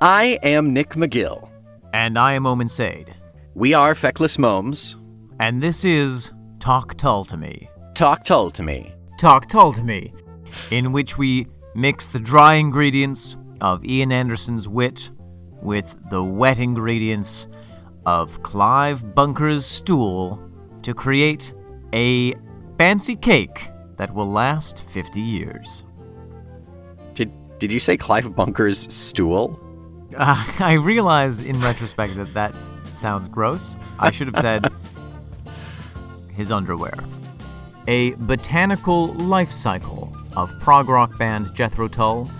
I am Nick McGill. And I am Omen Sade. We are Feckless Momes. And this is Talk Tull to Me. Talk Tull to Me. Talk Tull to Me, in which we mix the dry ingredients of Ian Anderson's wit with the wet ingredients of Clive Bunker's stool to create a fancy cake that will last 50 years. Did did you say Clive Bunker's stool? Uh, I realize in retrospect that that sounds gross. I should have said his underwear. A botanical life cycle of prog rock band Jethro Tull,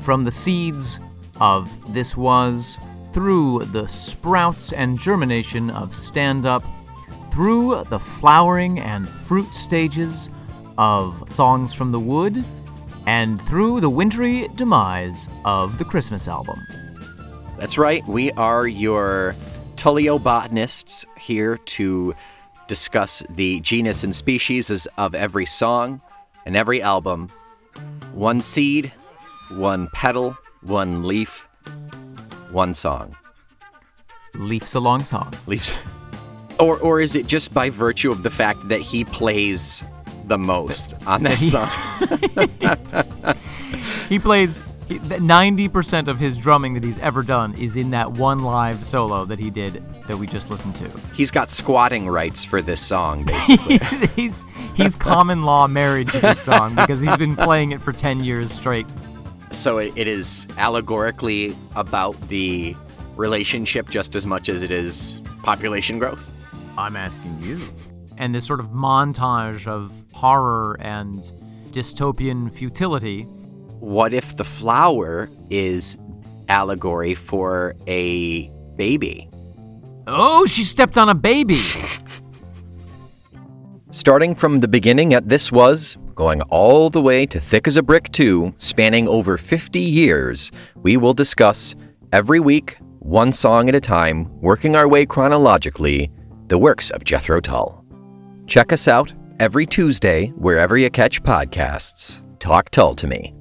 from the seeds of This Was, through the sprouts and germination of stand up, through the flowering and fruit stages of Songs from the Wood, and through the wintry demise of the Christmas album. That's right. We are your Tullio-botanists here to discuss the genus and species of every song and every album. One seed, one petal, one leaf, one song. Leaf's a long song. Leaves. Or, or is it just by virtue of the fact that he plays the most on that song? He plays 90% of his drumming that he's ever done is in that one live solo that he did that we just listened to. He's got squatting rights for this song, basically. he's he's common law married to this song because he's been playing it for 10 years straight. so it, it is allegorically about the relationship just as much as it is population growth. I'm asking you. And this sort of montage of horror and dystopian futility. What if the flower is allegory for a baby? Oh, she stepped on a baby. Starting from the beginning at This Was, going all the way to Thick as a Brick 2, spanning over 50 years, we will discuss every week, one song at a time, working our way chronologically, the works of Jethro Tull. Check us out every Tuesday wherever you catch podcasts. Talk Tull to me.